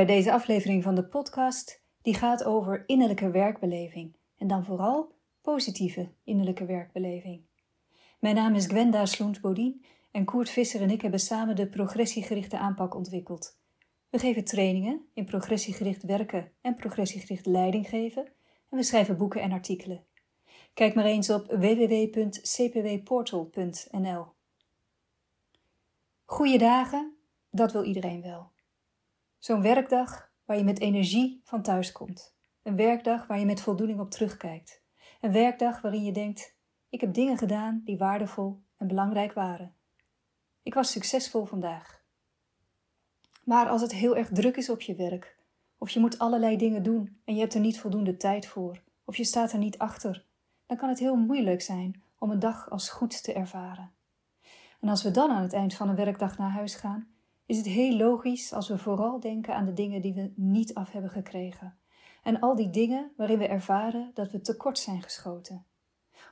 Bij deze aflevering van de podcast die gaat over innerlijke werkbeleving en dan vooral positieve innerlijke werkbeleving. Mijn naam is Gwenda Sloent-Bodien en Koert Visser en ik hebben samen de progressiegerichte aanpak ontwikkeld. We geven trainingen in progressiegericht werken en progressiegericht leiding geven en we schrijven boeken en artikelen. Kijk maar eens op www.cpwportal.nl. Goeie dagen, dat wil iedereen wel. Zo'n werkdag waar je met energie van thuis komt. Een werkdag waar je met voldoening op terugkijkt. Een werkdag waarin je denkt: ik heb dingen gedaan die waardevol en belangrijk waren. Ik was succesvol vandaag. Maar als het heel erg druk is op je werk, of je moet allerlei dingen doen en je hebt er niet voldoende tijd voor, of je staat er niet achter, dan kan het heel moeilijk zijn om een dag als goed te ervaren. En als we dan aan het eind van een werkdag naar huis gaan, is het heel logisch als we vooral denken aan de dingen die we niet af hebben gekregen. En al die dingen waarin we ervaren dat we tekort zijn geschoten.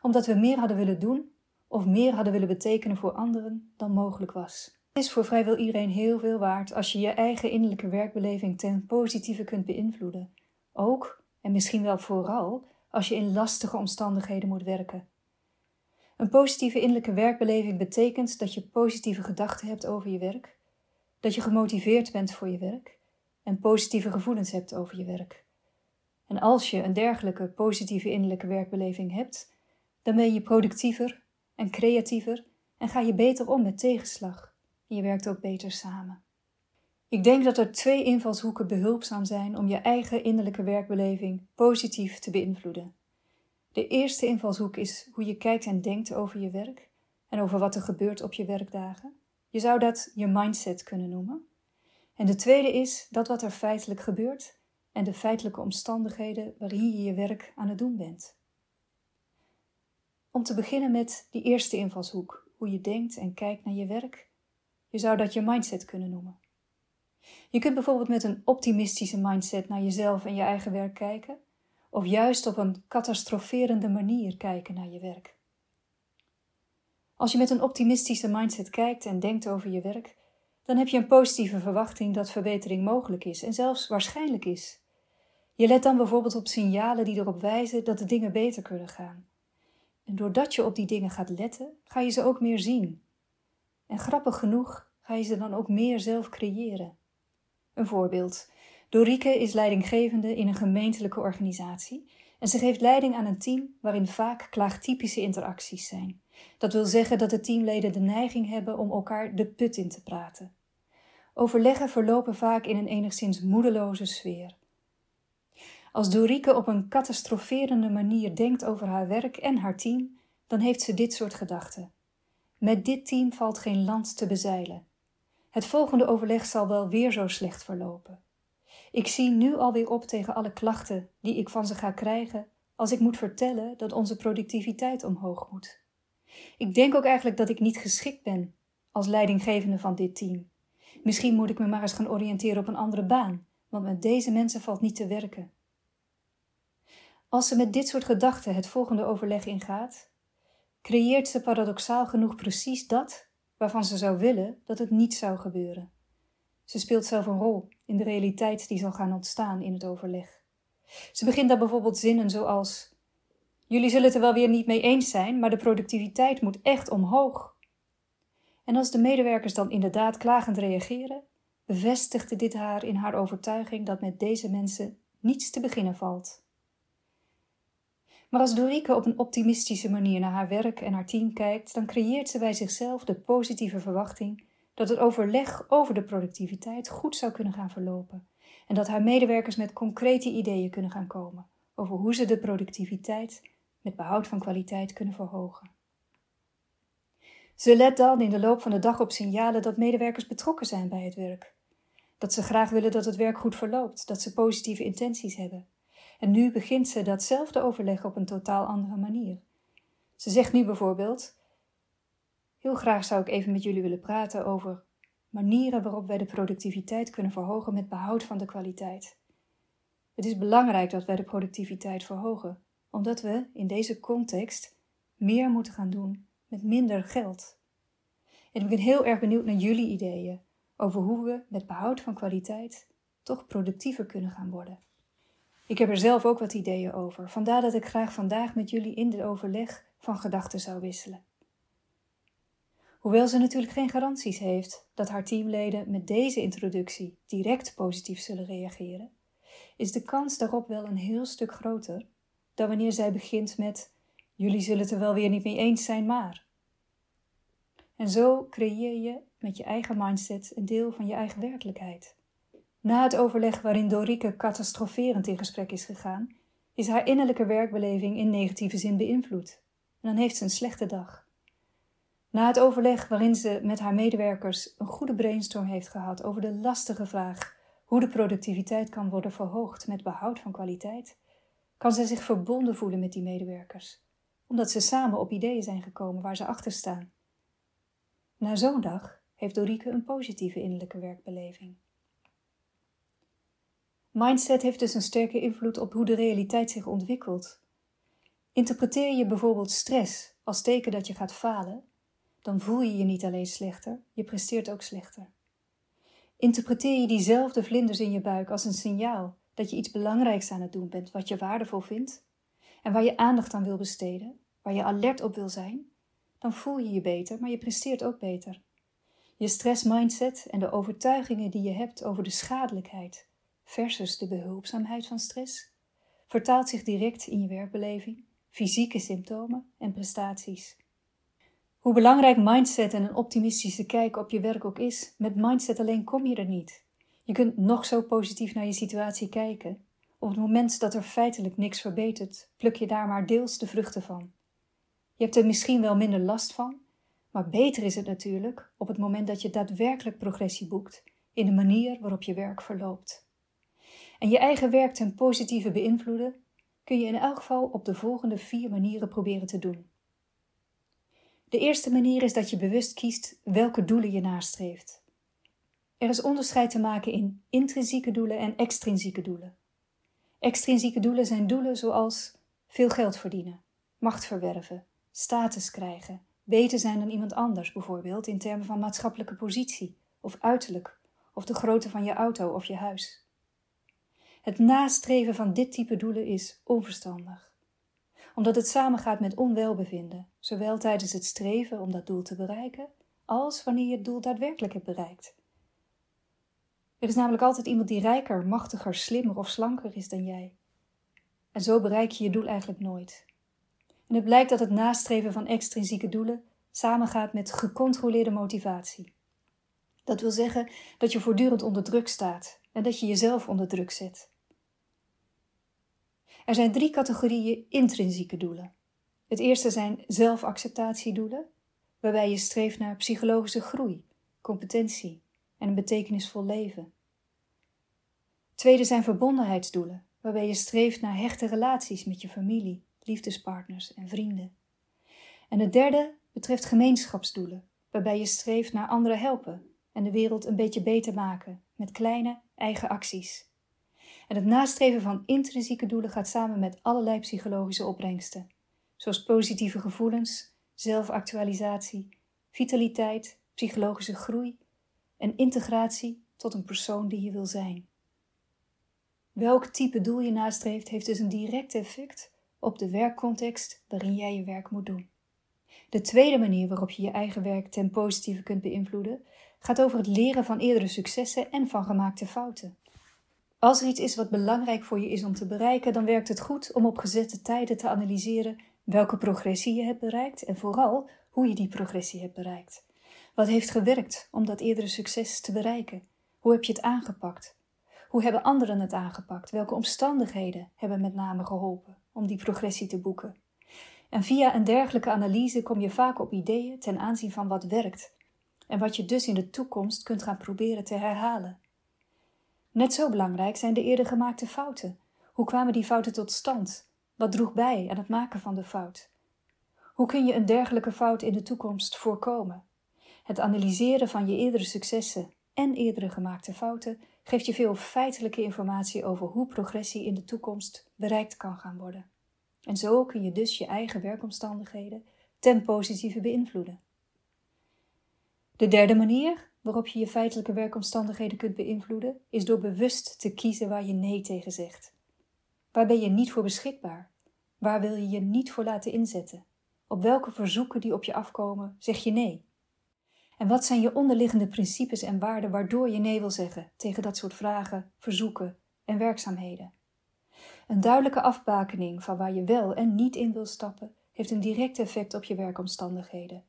Omdat we meer hadden willen doen of meer hadden willen betekenen voor anderen dan mogelijk was. Het is voor vrijwel iedereen heel veel waard als je je eigen innerlijke werkbeleving ten positieve kunt beïnvloeden. Ook, en misschien wel vooral, als je in lastige omstandigheden moet werken. Een positieve innerlijke werkbeleving betekent dat je positieve gedachten hebt over je werk, dat je gemotiveerd bent voor je werk en positieve gevoelens hebt over je werk. En als je een dergelijke positieve innerlijke werkbeleving hebt, dan ben je productiever en creatiever en ga je beter om met tegenslag. En je werkt ook beter samen. Ik denk dat er twee invalshoeken behulpzaam zijn om je eigen innerlijke werkbeleving positief te beïnvloeden. De eerste invalshoek is hoe je kijkt en denkt over je werk en over wat er gebeurt op je werkdagen. Je zou dat je mindset kunnen noemen. En de tweede is dat wat er feitelijk gebeurt en de feitelijke omstandigheden waarin je je werk aan het doen bent. Om te beginnen met die eerste invalshoek, hoe je denkt en kijkt naar je werk. Je zou dat je mindset kunnen noemen. Je kunt bijvoorbeeld met een optimistische mindset naar jezelf en je eigen werk kijken, of juist op een catastroferende manier kijken naar je werk. Als je met een optimistische mindset kijkt en denkt over je werk, dan heb je een positieve verwachting dat verbetering mogelijk is en zelfs waarschijnlijk is. Je let dan bijvoorbeeld op signalen die erop wijzen dat de dingen beter kunnen gaan. En doordat je op die dingen gaat letten, ga je ze ook meer zien. En grappig genoeg ga je ze dan ook meer zelf creëren. Een voorbeeld. Dorike is leidinggevende in een gemeentelijke organisatie en ze geeft leiding aan een team waarin vaak klaagtypische interacties zijn. Dat wil zeggen dat de teamleden de neiging hebben om elkaar de put in te praten. Overleggen verlopen vaak in een enigszins moedeloze sfeer. Als Dorike op een catastroferende manier denkt over haar werk en haar team, dan heeft ze dit soort gedachten. Met dit team valt geen land te bezeilen. Het volgende overleg zal wel weer zo slecht verlopen. Ik zie nu alweer op tegen alle klachten die ik van ze ga krijgen als ik moet vertellen dat onze productiviteit omhoog moet. Ik denk ook eigenlijk dat ik niet geschikt ben als leidinggevende van dit team. Misschien moet ik me maar eens gaan oriënteren op een andere baan, want met deze mensen valt niet te werken. Als ze met dit soort gedachten het volgende overleg ingaat, creëert ze paradoxaal genoeg precies dat waarvan ze zou willen dat het niet zou gebeuren. Ze speelt zelf een rol in de realiteit die zal gaan ontstaan in het overleg. Ze begint daar bijvoorbeeld zinnen zoals: Jullie zullen het er wel weer niet mee eens zijn, maar de productiviteit moet echt omhoog. En als de medewerkers dan inderdaad klagend reageren, bevestigde dit haar in haar overtuiging dat met deze mensen niets te beginnen valt. Maar als Dorike op een optimistische manier naar haar werk en haar team kijkt, dan creëert ze bij zichzelf de positieve verwachting dat het overleg over de productiviteit goed zou kunnen gaan verlopen en dat haar medewerkers met concrete ideeën kunnen gaan komen over hoe ze de productiviteit met behoud van kwaliteit kunnen verhogen. Ze let dan in de loop van de dag op signalen dat medewerkers betrokken zijn bij het werk. Dat ze graag willen dat het werk goed verloopt, dat ze positieve intenties hebben. En nu begint ze datzelfde overleg op een totaal andere manier. Ze zegt nu bijvoorbeeld: Heel graag zou ik even met jullie willen praten over manieren waarop wij de productiviteit kunnen verhogen met behoud van de kwaliteit. Het is belangrijk dat wij de productiviteit verhogen, omdat we in deze context meer moeten gaan doen met minder geld. En ik ben heel erg benieuwd naar jullie ideeën over hoe we met behoud van kwaliteit toch productiever kunnen gaan worden. Ik heb er zelf ook wat ideeën over, vandaar dat ik graag vandaag met jullie in de overleg van gedachten zou wisselen. Hoewel ze natuurlijk geen garanties heeft dat haar teamleden met deze introductie direct positief zullen reageren, is de kans daarop wel een heel stuk groter dan wanneer zij begint met: Jullie zullen het er wel weer niet mee eens zijn, maar. En zo creëer je met je eigen mindset een deel van je eigen werkelijkheid. Na het overleg waarin Dorike catastroferend in gesprek is gegaan, is haar innerlijke werkbeleving in negatieve zin beïnvloed. En dan heeft ze een slechte dag. Na het overleg waarin ze met haar medewerkers een goede brainstorm heeft gehad over de lastige vraag hoe de productiviteit kan worden verhoogd met behoud van kwaliteit, kan ze zich verbonden voelen met die medewerkers, omdat ze samen op ideeën zijn gekomen waar ze achter staan. Na zo'n dag heeft Dorike een positieve innerlijke werkbeleving. Mindset heeft dus een sterke invloed op hoe de realiteit zich ontwikkelt. Interpreteer je bijvoorbeeld stress als teken dat je gaat falen, dan voel je je niet alleen slechter, je presteert ook slechter. Interpreteer je diezelfde vlinders in je buik als een signaal dat je iets belangrijks aan het doen bent wat je waardevol vindt en waar je aandacht aan wil besteden, waar je alert op wil zijn, dan voel je je beter, maar je presteert ook beter. Je stressmindset en de overtuigingen die je hebt over de schadelijkheid versus de behulpzaamheid van stress vertaalt zich direct in je werkbeleving, fysieke symptomen en prestaties. Hoe belangrijk mindset en een optimistische kijk op je werk ook is, met mindset alleen kom je er niet. Je kunt nog zo positief naar je situatie kijken. Op het moment dat er feitelijk niks verbetert, pluk je daar maar deels de vruchten van. Je hebt er misschien wel minder last van, maar beter is het natuurlijk op het moment dat je daadwerkelijk progressie boekt in de manier waarop je werk verloopt. En je eigen werk ten positieve beïnvloeden kun je in elk geval op de volgende vier manieren proberen te doen. De eerste manier is dat je bewust kiest welke doelen je nastreeft. Er is onderscheid te maken in intrinsieke doelen en extrinsieke doelen. Extrinsieke doelen zijn doelen zoals veel geld verdienen, macht verwerven, status krijgen, beter zijn dan iemand anders, bijvoorbeeld in termen van maatschappelijke positie of uiterlijk, of de grootte van je auto of je huis. Het nastreven van dit type doelen is onverstandig omdat het samengaat met onwelbevinden, zowel tijdens het streven om dat doel te bereiken, als wanneer je het doel daadwerkelijk hebt bereikt. Er is namelijk altijd iemand die rijker, machtiger, slimmer of slanker is dan jij. En zo bereik je je doel eigenlijk nooit. En het blijkt dat het nastreven van extrinsieke doelen samengaat met gecontroleerde motivatie. Dat wil zeggen dat je voortdurend onder druk staat en dat je jezelf onder druk zet. Er zijn drie categorieën intrinsieke doelen. Het eerste zijn zelfacceptatiedoelen, waarbij je streeft naar psychologische groei, competentie en een betekenisvol leven. Tweede zijn verbondenheidsdoelen, waarbij je streeft naar hechte relaties met je familie, liefdespartners en vrienden. En het derde betreft gemeenschapsdoelen, waarbij je streeft naar anderen helpen en de wereld een beetje beter maken met kleine eigen acties. En het nastreven van intrinsieke doelen gaat samen met allerlei psychologische opbrengsten, zoals positieve gevoelens, zelfactualisatie, vitaliteit, psychologische groei en integratie tot een persoon die je wil zijn. Welk type doel je nastreeft heeft dus een direct effect op de werkcontext waarin jij je werk moet doen. De tweede manier waarop je je eigen werk ten positieve kunt beïnvloeden gaat over het leren van eerdere successen en van gemaakte fouten. Als er iets is wat belangrijk voor je is om te bereiken, dan werkt het goed om op gezette tijden te analyseren welke progressie je hebt bereikt en vooral hoe je die progressie hebt bereikt. Wat heeft gewerkt om dat eerdere succes te bereiken? Hoe heb je het aangepakt? Hoe hebben anderen het aangepakt? Welke omstandigheden hebben met name geholpen om die progressie te boeken? En via een dergelijke analyse kom je vaak op ideeën ten aanzien van wat werkt en wat je dus in de toekomst kunt gaan proberen te herhalen. Net zo belangrijk zijn de eerder gemaakte fouten. Hoe kwamen die fouten tot stand? Wat droeg bij aan het maken van de fout? Hoe kun je een dergelijke fout in de toekomst voorkomen? Het analyseren van je eerdere successen en eerdere gemaakte fouten geeft je veel feitelijke informatie over hoe progressie in de toekomst bereikt kan gaan worden. En zo kun je dus je eigen werkomstandigheden ten positieve beïnvloeden. De derde manier waarop je je feitelijke werkomstandigheden kunt beïnvloeden, is door bewust te kiezen waar je nee tegen zegt. Waar ben je niet voor beschikbaar? Waar wil je je niet voor laten inzetten? Op welke verzoeken die op je afkomen zeg je nee? En wat zijn je onderliggende principes en waarden waardoor je nee wil zeggen tegen dat soort vragen, verzoeken en werkzaamheden? Een duidelijke afbakening van waar je wel en niet in wil stappen heeft een direct effect op je werkomstandigheden.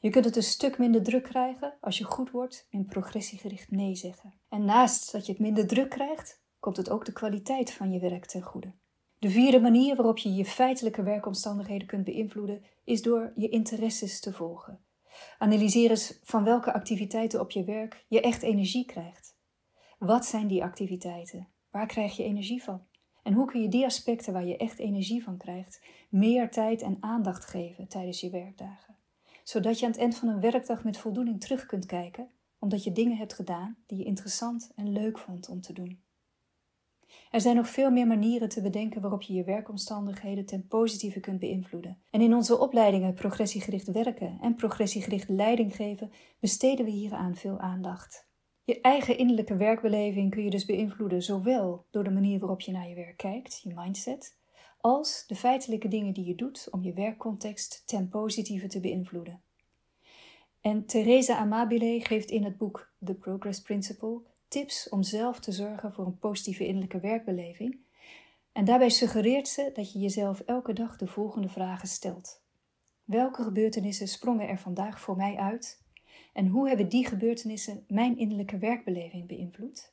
Je kunt het een stuk minder druk krijgen als je goed wordt in progressiegericht nee zeggen. En naast dat je het minder druk krijgt, komt het ook de kwaliteit van je werk ten goede. De vierde manier waarop je je feitelijke werkomstandigheden kunt beïnvloeden is door je interesses te volgen. Analyseer eens van welke activiteiten op je werk je echt energie krijgt. Wat zijn die activiteiten? Waar krijg je energie van? En hoe kun je die aspecten waar je echt energie van krijgt, meer tijd en aandacht geven tijdens je werkdagen? Zodat je aan het eind van een werkdag met voldoening terug kunt kijken, omdat je dingen hebt gedaan die je interessant en leuk vond om te doen. Er zijn nog veel meer manieren te bedenken waarop je je werkomstandigheden ten positieve kunt beïnvloeden. En in onze opleidingen progressiegericht werken en progressiegericht leiding geven besteden we hieraan veel aandacht. Je eigen innerlijke werkbeleving kun je dus beïnvloeden, zowel door de manier waarop je naar je werk kijkt, je mindset, als de feitelijke dingen die je doet om je werkcontext ten positieve te beïnvloeden. En Theresa Amabile geeft in het boek The Progress Principle tips om zelf te zorgen voor een positieve innerlijke werkbeleving. En daarbij suggereert ze dat je jezelf elke dag de volgende vragen stelt. Welke gebeurtenissen sprongen er vandaag voor mij uit en hoe hebben die gebeurtenissen mijn innerlijke werkbeleving beïnvloed?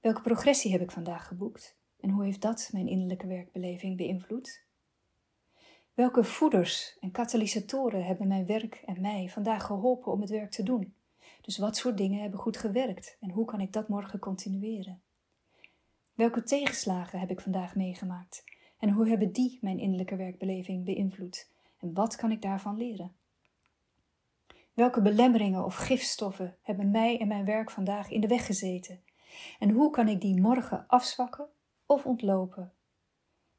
Welke progressie heb ik vandaag geboekt en hoe heeft dat mijn innerlijke werkbeleving beïnvloed? Welke voeders en katalysatoren hebben mijn werk en mij vandaag geholpen om het werk te doen? Dus wat soort dingen hebben goed gewerkt en hoe kan ik dat morgen continueren? Welke tegenslagen heb ik vandaag meegemaakt en hoe hebben die mijn innerlijke werkbeleving beïnvloed en wat kan ik daarvan leren? Welke belemmeringen of gifstoffen hebben mij en mijn werk vandaag in de weg gezeten? En hoe kan ik die morgen afzwakken of ontlopen?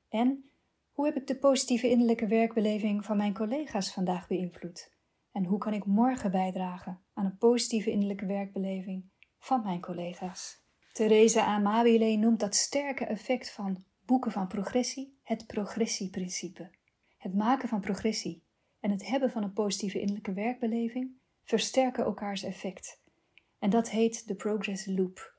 En hoe heb ik de positieve innerlijke werkbeleving van mijn collega's vandaag beïnvloed? En hoe kan ik morgen bijdragen aan een positieve innerlijke werkbeleving van mijn collega's? Theresa Amabile noemt dat sterke effect van boeken van progressie het progressieprincipe. Het maken van progressie en het hebben van een positieve innerlijke werkbeleving versterken elkaars effect. En dat heet de progress loop.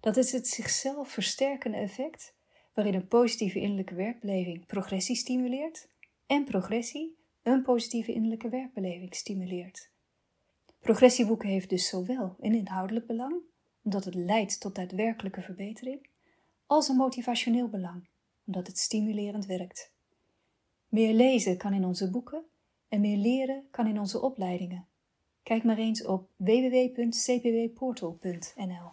Dat is het zichzelf versterkende effect waarin een positieve innerlijke werkbeleving progressie stimuleert en progressie een positieve innerlijke werkbeleving stimuleert. Progressieboeken heeft dus zowel een inhoudelijk belang, omdat het leidt tot daadwerkelijke verbetering, als een motivationeel belang, omdat het stimulerend werkt. Meer lezen kan in onze boeken en meer leren kan in onze opleidingen. Kijk maar eens op www.cpwportal.nl.